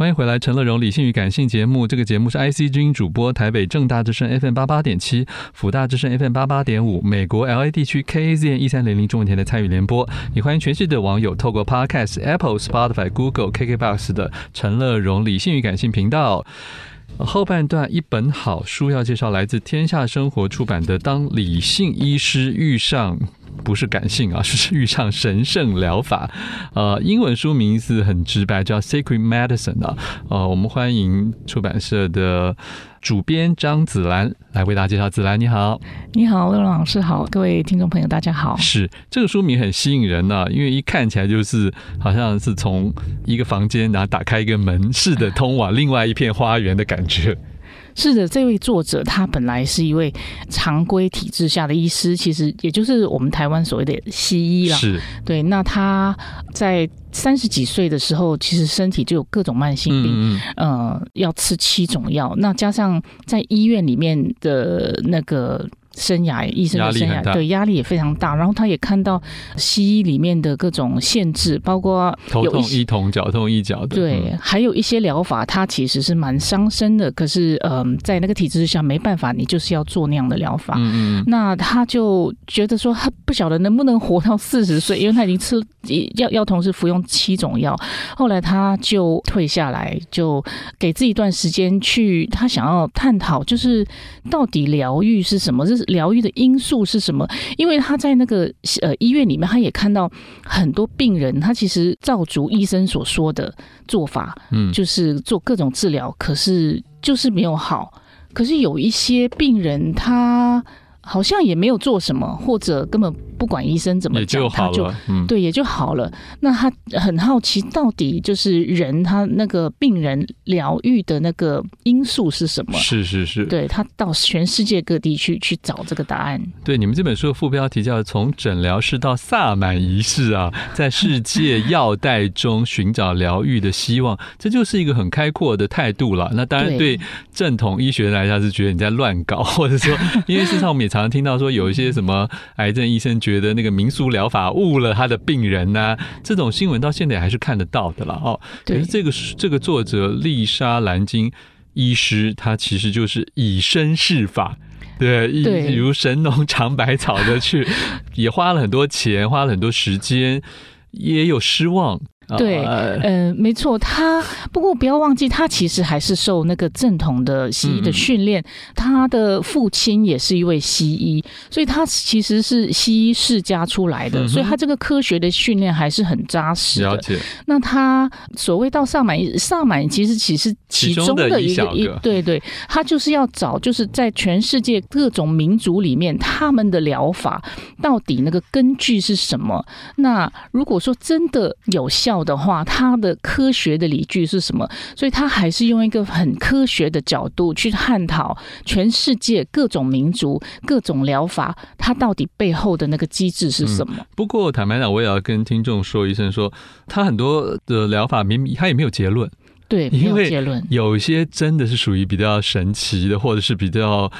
欢迎回来，陈乐融理性与感性节目。这个节目是 IC 之音主播，台北正大之声 FM 八八点七，辅大之声 FM 八八点五，美国 LA 地区 KAZN 一三零零中文台的参与联播。也欢迎全世界的网友透过 Podcast、Apple、Spotify、Google、KKBox 的陈乐融理性与感性频道。后半段一本好书要介绍，来自天下生活出版的《当理性医师遇上》。不是感性啊，是遇上神圣疗法。呃，英文书名字很直白，叫《Sacred Medicine》啊。呃，我们欢迎出版社的主编张子兰来为大家介绍。子兰，你好，你好，乐融老师好，各位听众朋友，大家好。是这个书名很吸引人呢、啊，因为一看起来就是好像是从一个房间，然后打开一个门似的，通往另外一片花园的感觉。是的，这位作者他本来是一位常规体制下的医师，其实也就是我们台湾所谓的西医啦。是，对。那他在三十几岁的时候，其实身体就有各种慢性病，嗯，呃，要吃七种药。那加上在医院里面的那个。生涯，医生的生涯，对，压力也非常大。然后他也看到西医里面的各种限制，包括头痛医头，脚痛医脚的。对，还有一些疗法，它其实是蛮伤身的。可是，嗯、呃，在那个体制下，没办法，你就是要做那样的疗法。嗯嗯。那他就觉得说，他不晓得能不能活到四十岁，因为他已经吃要，要同时服用七种药。后来他就退下来，就给自己一段时间去，他想要探讨，就是到底疗愈是什么？是。疗愈的因素是什么？因为他在那个呃医院里面，他也看到很多病人，他其实照足医生所说的做法，嗯，就是做各种治疗，可是就是没有好。可是有一些病人，他好像也没有做什么，或者根本。不管医生怎么讲，他就对也就好了。那他很好奇，到底就是人他那个病人疗愈的那个因素是什么？是是是，对他到全世界各地去去找这个答案。对，你们这本书的副标题叫“从诊疗室到萨满仪式”啊，在世界药代中寻找疗愈的希望，这就是一个很开阔的态度了。那当然，对正统医学来讲是觉得你在乱搞，或者说，因为事实上我们也常常听到说有一些什么癌症医生觉觉得那个民俗疗法误了他的病人呐、啊，这种新闻到现在还是看得到的了哦。可是这个这个作者丽莎兰金医师，他其实就是以身试法，对，比如神农尝百草的去，也花了很多钱，花了很多时间，也有失望。对，呃，没错，他不过不要忘记，他其实还是受那个正统的西医的训练。嗯、他的父亲也是一位西医，所以他其实是西医世家出来的，嗯、所以他这个科学的训练还是很扎实的。了解。那他所谓到萨满，萨满其实其实其中的一个一，对对，他就是要找，就是在全世界各种民族里面，他们的疗法到底那个根据是什么？那如果说真的有效。的话，他的科学的理据是什么？所以他还是用一个很科学的角度去探讨全世界各种民族、各种疗法，它到底背后的那个机制是什么？嗯、不过坦白讲，我也要跟听众说一声说，说他很多的疗法明明他也没有结论，对，没有结论。有些真的是属于比较神奇的，或者是比较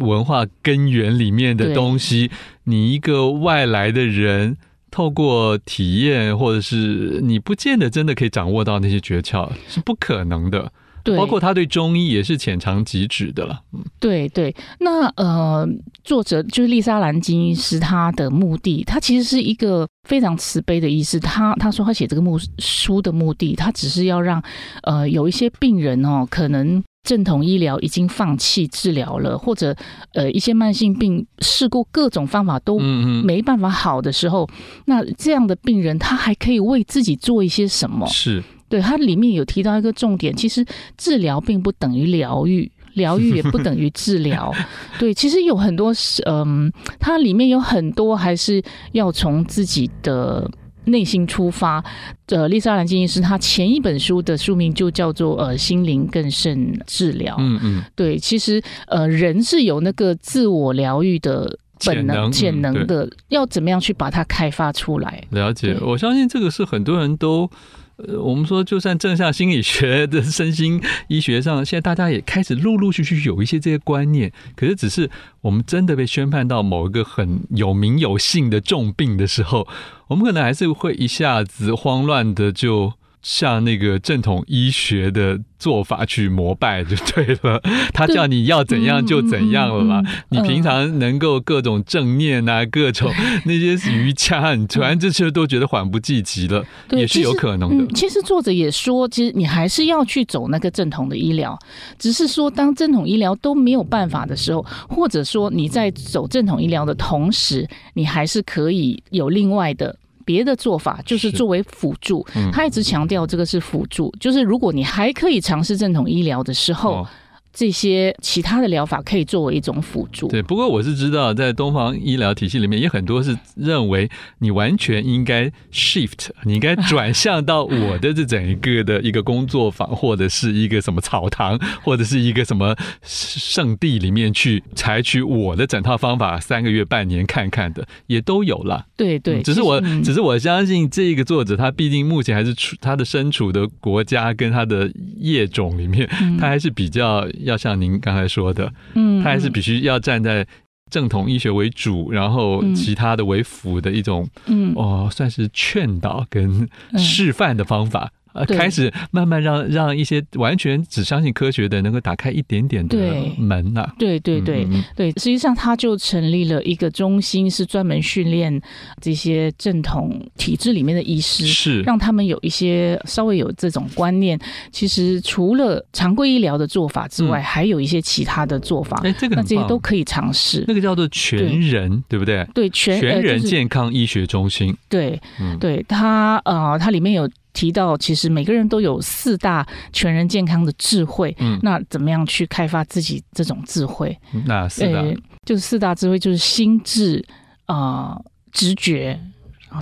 文化根源里面的东西，你一个外来的人。透过体验，或者是你不见得真的可以掌握到那些诀窍，是不可能的。对，包括他对中医也是浅尝即止的了。嗯，对对。那呃，作者就是丽莎兰金医师，他的目的，他其实是一个非常慈悲的医师。他他说他写这个目书的目的，他只是要让呃有一些病人哦，可能。正统医疗已经放弃治疗了，或者呃一些慢性病试过各种方法都没办法好的时候，那这样的病人他还可以为自己做一些什么？是，对，他里面有提到一个重点，其实治疗并不等于疗愈，疗愈也不等于治疗。对，其实有很多是嗯，它里面有很多还是要从自己的。内心出发，呃，丽莎兰金医师他前一本书的书名就叫做呃心灵更胜治疗。嗯嗯，对，其实呃人是有那个自我疗愈的本能潜能，的，嗯，要怎么样去把它开发出来？了解，我相信这个是很多人都。呃，我们说，就算正向心理学的身心医学上，现在大家也开始陆陆续续有一些这些观念。可是，只是我们真的被宣判到某一个很有名有姓的重病的时候，我们可能还是会一下子慌乱的就像那个正统医学的做法去膜拜就对了，他叫你要怎样就怎样了嘛。你平常能够各种正念啊，各种那些瑜伽，你突然这些都觉得缓不济急了，也是有可能的。其实作者也说，其实你还是要去走那个正统的医疗，只是说当正统医疗都没有办法的时候，或者说你在走正统医疗的同时，你还是可以有另外的。别的做法就是。作为辅助，嗯、他一直强调这个是辅助，就是如果你还可以尝试正统医疗的时候。哦这些其他的疗法可以作为一种辅助。对，不过我是知道，在东方医疗体系里面，也很多是认为你完全应该 shift，你应该转向到我的这整一个的一个工作坊，或者是一个什么草堂，或者是一个什么圣地里面去采取我的整套方法，三个月、半年看看的，也都有了。对对，只是我，只是我相信这个作者，他毕竟目前还是处他的身处的国家跟他的业种里面，他还是比较。要像您刚才说的，嗯，他还是必须要站在正统医学为主，然后其他的为辅的一种，嗯，哦，算是劝导跟示范的方法。呃，开始慢慢让让一些完全只相信科学的能够打开一点点的门呐、啊。对对对对，对，实际上他就成立了一个中心，是专门训练这些正统体制里面的医师，是让他们有一些稍微有这种观念。其实除了常规医疗的做法之外，嗯、还有一些其他的做法。哎，这个那这些都可以尝试。那个叫做全人，对，对不对？对，全全人健康医学中心。对，对，它呃，它里面有。提到，其实每个人都有四大全人健康的智慧。嗯，那怎么样去开发自己这种智慧？那四大、呃、就是四大智慧，就是心智啊、呃、直觉、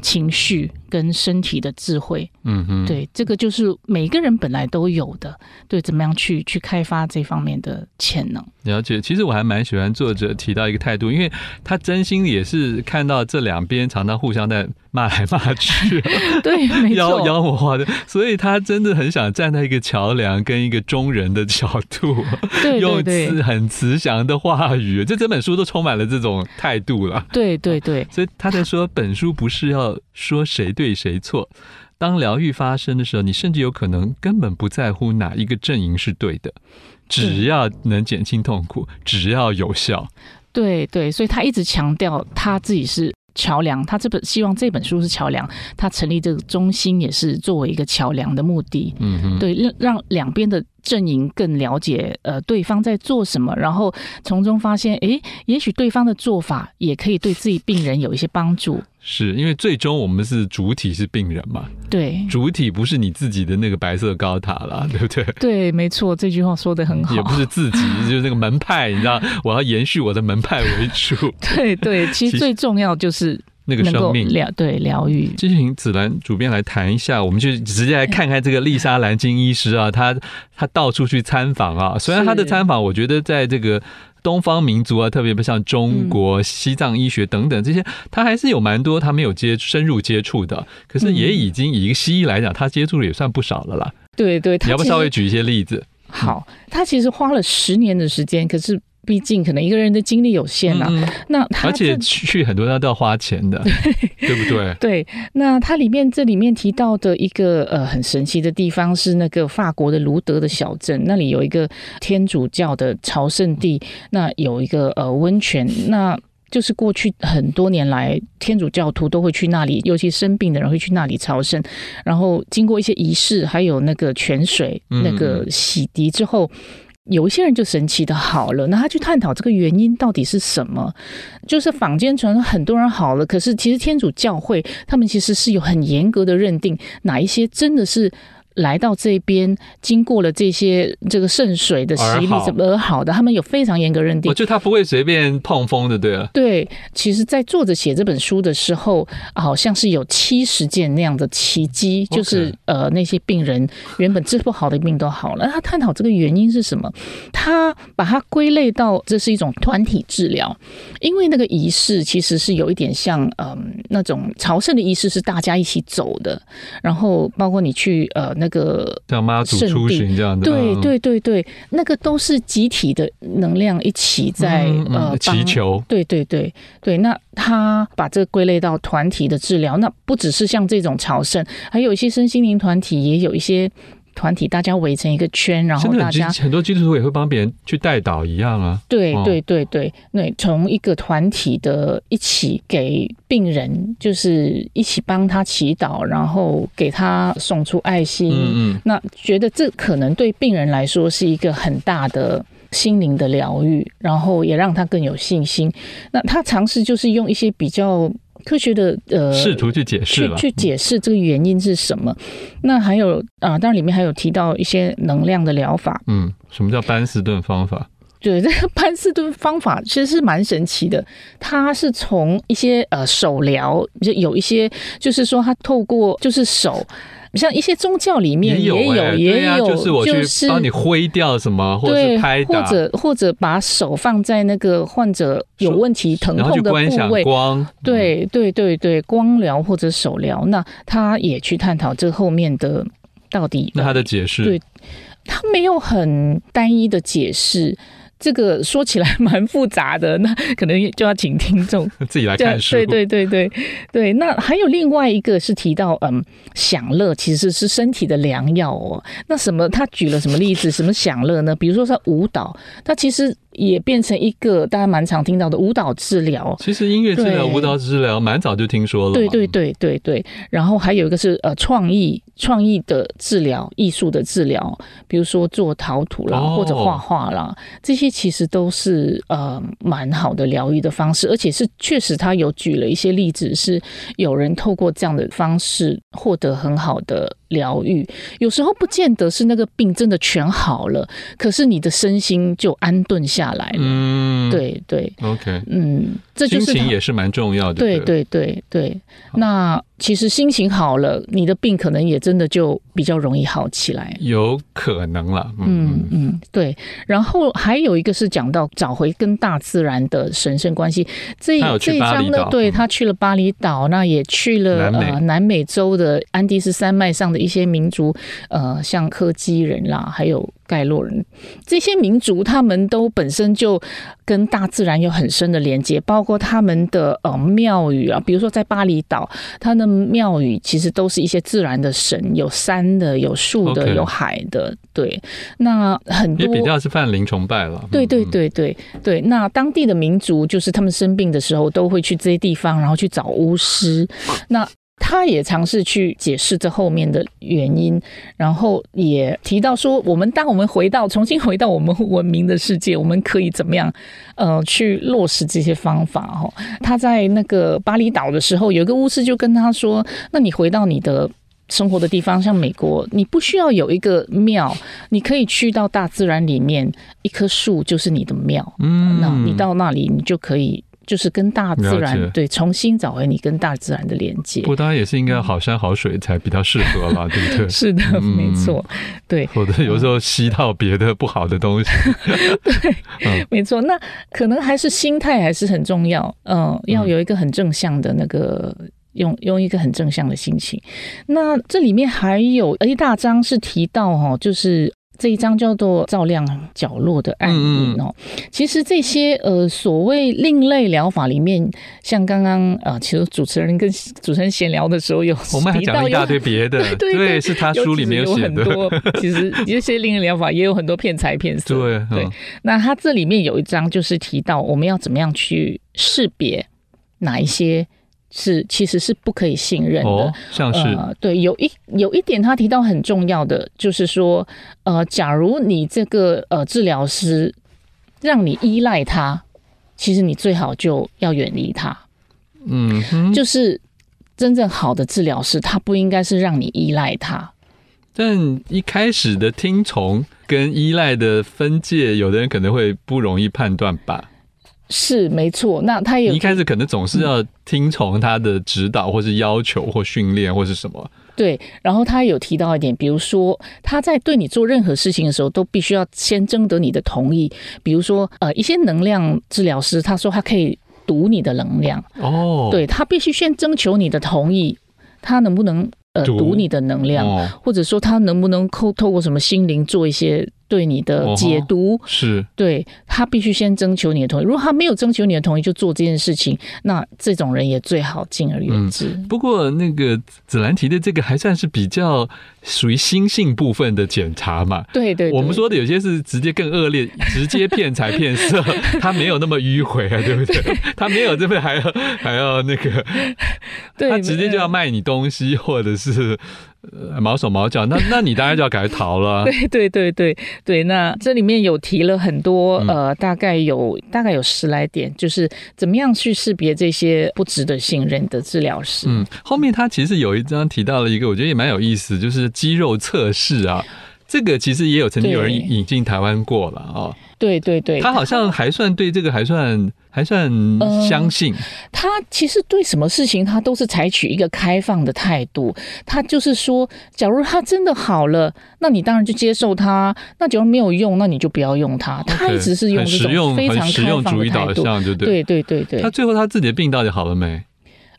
情绪跟身体的智慧。嗯哼，对，这个就是每个人本来都有的。对，怎么样去去开发这方面的潜能？了解，其实我还蛮喜欢作者提到一个态度，因为他真心也是看到这两边常常互相在骂来骂去，对，没错，妖妖魔化的，所以他真的很想站在一个桥梁跟一个中人的角度，对，对，对，用慈很慈祥的话语，这整本书都充满了这种态度了。对对对，所以他在说，本书不是要说谁对谁错。当疗愈发生的时候，你甚至有可能根本不在乎哪一个阵营是对的，只要能减轻痛苦，只要有效。对对，所以他一直强调他自己是桥梁，他这本希望这本书是桥梁，他成立这个中心也是作为一个桥梁的目的。嗯嗯，对，让让两边的阵营更了解呃对方在做什么，然后从中发现，哎，也许对方的做法也可以对自己病人有一些帮助。是因为最终我们是主体是病人嘛？对，主体不是你自己的那个白色高塔啦，对不对？对，没错，这句话说的很好。也不是自己，就是那个门派，你知道，我要延续我的门派为主。对 对，其实最重要就是那个生命疗，对疗愈。请子兰主编来谈一下，我们就直接来看看这个丽莎兰金医师啊，他他到处去参访啊，虽然他的参访，我觉得在这个。东方民族啊，特别不像中国西藏医学等等这些，他还是有蛮多他没有接深入接触的。可是也已经以一个西医来讲，他接触的也算不少了啦。对对，你要不稍微举一些例子？好，他其实花了十年的时间，可是。毕竟可能一个人的精力有限啊，嗯、那他而且去很多地方都要花钱的，对，对不对？对，那它里面这里面提到的一个呃很神奇的地方是那个法国的卢德的小镇，那里有一个天主教的朝圣地，那有一个呃温泉，那就是过去很多年来天主教徒都会去那里，尤其生病的人会去那里朝圣，然后经过一些仪式，还有那个泉水那个洗涤之后。有一些人就神奇的好了，那他去探讨这个原因到底是什么？就是坊间传很多人好了，可是其实天主教会他们其实是有很严格的认定，哪一些真的是。来到这边，经过了这些这个圣水的洗礼，怎么而好的？他们有非常严格认定。我觉得他不会随便碰风的，对啊。对，其实，在作者写这本书的时候，好像是有七十件那样的奇迹，就是呃，那些病人原本治不好的病都好了。他探讨这个原因是什么？他把它归类到这是一种团体治疗，因为那个仪式其实是有一点像嗯、呃、那种朝圣的仪式，是大家一起走的，然后包括你去呃。那个像妈祖出行这样的，对对对对，那个都是集体的能量一起在、嗯嗯、呃祈求，对对对对。那他把这个归类到团体的治疗，那不只是像这种朝圣，还有一些身心灵团体，也有一些。团体大家围成一个圈，然后大家很多基督徒也会帮别人去代祷一样啊。对对对对，那从一个团体的一起给病人，就是一起帮他祈祷，然后给他送出爱心。嗯嗯，那觉得这可能对病人来说是一个很大的心灵的疗愈，然后也让他更有信心。那他尝试就是用一些比较。科学的呃，试图去解释去去解释这个原因是什么？那还有啊，当然里面还有提到一些能量的疗法。嗯，什么叫班斯顿方法？对，这个班斯顿方法 其实是蛮神奇的。它是从一些呃手疗，就有一些就是说，它透过就是手。像一些宗教里面也有，也有，欸、也有就是我去帮你挥掉什么，或者拍打，或者或者把手放在那个患者有问题疼痛的部位，光，对对对对，光疗或者手疗，那他也去探讨这后面的到底。那他的解释，对，他没有很单一的解释。这个说起来蛮复杂的，那可能就要请听众 自己来看书。对对对对对，那还有另外一个是提到，嗯，享乐其实是身体的良药哦。那什么？他举了什么例子？什么享乐呢？比如说他舞蹈，他其实。也变成一个大家蛮常听到的舞蹈治疗。其实音乐治疗、舞蹈治疗蛮早就听说了。对对对对对。然后还有一个是呃创意创意的治疗、艺术的治疗，比如说做陶土啦，或者画画啦，这些其实都是呃蛮好的疗愈的方式，而且是确实他有举了一些例子，是有人透过这样的方式获得很好的。疗愈。有时候不见得是那个病真的全好了，可是你的身心就安顿下来了。嗯，对对，OK，嗯，这就是心情也是蛮重要的。对对对对，那。其实心情好了，你的病可能也真的就比较容易好起来，有可能了。嗯嗯，对。然后还有一个是讲到找回跟大自然的神圣关系。这这一章呢，对，他去了巴厘岛，那也去了南呃南美洲的安第斯山脉上的一些民族，呃，像柯基人啦，还有。盖洛人这些民族，他们都本身就跟大自然有很深的连接，包括他们的呃庙宇啊，比如说在巴厘岛，他的庙宇其实都是一些自然的神，有山的，有树的，有海的。对，那很多也比较是泛灵崇拜了。对对对对对，那当地的民族就是他们生病的时候都会去这些地方，然后去找巫师。那他也尝试去解释这后面的原因，然后也提到说，我们当我们回到重新回到我们文明的世界，我们可以怎么样？呃，去落实这些方法哈。他在那个巴厘岛的时候，有一个巫师就跟他说：“那你回到你的生活的地方，像美国，你不需要有一个庙，你可以去到大自然里面，一棵树就是你的庙。嗯，那你到那里，你就可以。”就是跟大自然对，重新找回你跟大自然的连接。不过当然也是应该好山好水才比较适合啦，对不对？是的，嗯、没错，对。否则有时候吸到别的不好的东西。对，嗯、没错。那可能还是心态还是很重要。嗯，要有一个很正向的那个，用用一个很正向的心情。那这里面还有一大章是提到哈，就是。这一章叫做“照亮角落的暗影”哦，其实这些呃所谓另类疗法里面，像刚刚呃，其实主持人跟主持人闲聊的时候有提到，我们还讲了一大堆别的，对，对，对，对，是他书里面有很多。其实这些另类疗法也有很多骗财骗色，对对。那他这里面有一章就是提到我们要怎么样去识别哪一些。是，其实是不可以信任的。哦、像是、呃，对，有一有一点他提到很重要的，就是说，呃，假如你这个呃治疗师让你依赖他，其实你最好就要远离他。嗯哼，就是真正好的治疗师，他不应该是让你依赖他。但一开始的听从跟依赖的分界，有的人可能会不容易判断吧。是没错，那他也一开始可能总是要听从他的指导，或是要求，或训练，或是什么。对，然后他有提到一点，比如说他在对你做任何事情的时候，都必须要先征得你的同意。比如说，呃，一些能量治疗师，他说他可以读你的能量。哦，对，他必须先征求你的同意，他能不能呃读你的能量，哦、或者说他能不能透透过什么心灵做一些。对你的解读、哦、是对他必须先征求你的同意。如果他没有征求你的同意就做这件事情，那这种人也最好敬而远之。嗯、不过，那个紫兰提的这个还算是比较属于心性部分的检查嘛？对，对对，我们说的有些是直接更恶劣，直接骗财骗色，他没有那么迂回啊，对不对？他没有这边还要还要那个，对他直接就要卖你东西，或者是。呃，毛手毛脚，那那你当然就要赶快逃了。对对对对对，那这里面有提了很多，呃，大概有大概有十来点，就是怎么样去识别这些不值得信任的治疗师。嗯，后面他其实有一章提到了一个，我觉得也蛮有意思，就是肌肉测试啊，这个其实也有曾经有人引进台湾过了啊。哦对对对，他好像还算对这个还算还算相信。他其实对什么事情他都是采取一个开放的态度。他就是说，假如他真的好了，那你当然就接受他；那假如没有用，那你就不要用它。他一直是用这种非常开放的态度。对对对对。他最后他自己的病到底好了没？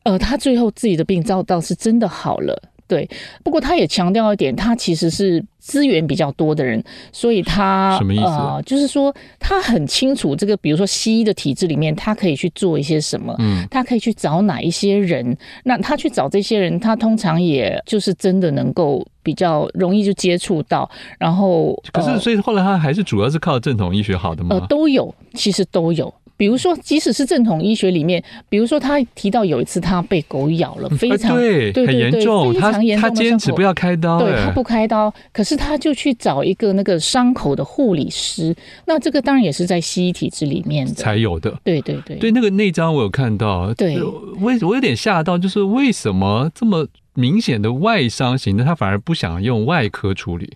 呃，他最后自己的病照到是真的好了。对，不过他也强调一点，他其实是资源比较多的人，所以他什么意思？呃，就是说他很清楚这个，比如说西医的体制里面，他可以去做一些什么，嗯，他可以去找哪一些人，那他去找这些人，他通常也就是真的能够比较容易就接触到，然后可是所以后来他还是主要是靠正统医学好的吗？呃，都有，其实都有。比如说，即使是正统医学里面，比如说他提到有一次他被狗咬了，非常对，对，很严重，非常严重，他坚持不要开刀，对，他不开刀，可是他就去找一个那个伤口的护理师，那这个当然也是在西医体制里面的。才有的，对对对，对那个那张我有看到，对，我我有点吓到，就是为什么这么明显的外伤型的，他反而不想用外科处理？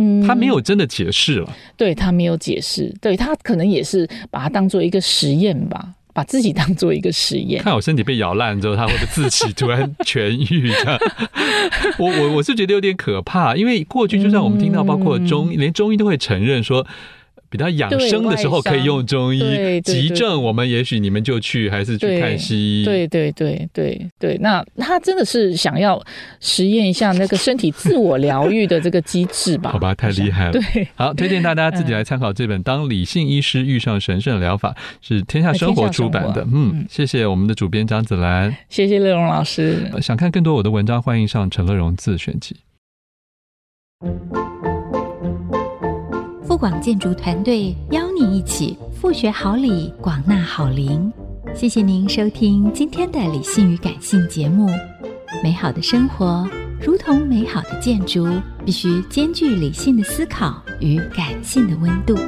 嗯，他没有真的解释了，对，他没有解释，对，他可能也是把它当做一个实验吧，把自己当做一个实验。看我身体被咬烂之后，他会不会自己突然痊愈？这样，我我我是觉得有点可怕，因为过去就算我们听到，包括中医，连中医都会承认说。比较养生的时候可以用中医，急症我们也许你们就去还是去看西医。对对对对对，那他真的是想要实验一下那个身体自我疗愈的这个机制吧？好吧，太厉害了。对，好，推荐大家自己来参考这本《当理性医师遇上神圣疗法》，是天下生活出版的。嗯，谢谢我们的主编张子兰，谢谢乐荣老师。想看更多我的文章，欢迎上陈乐荣自选集。富广建筑团队邀您一起复学好礼，广纳好邻。谢谢您收听今天的理性与感性节目。美好的生活如同美好的建筑，必须兼具理性的思考与感性的温度。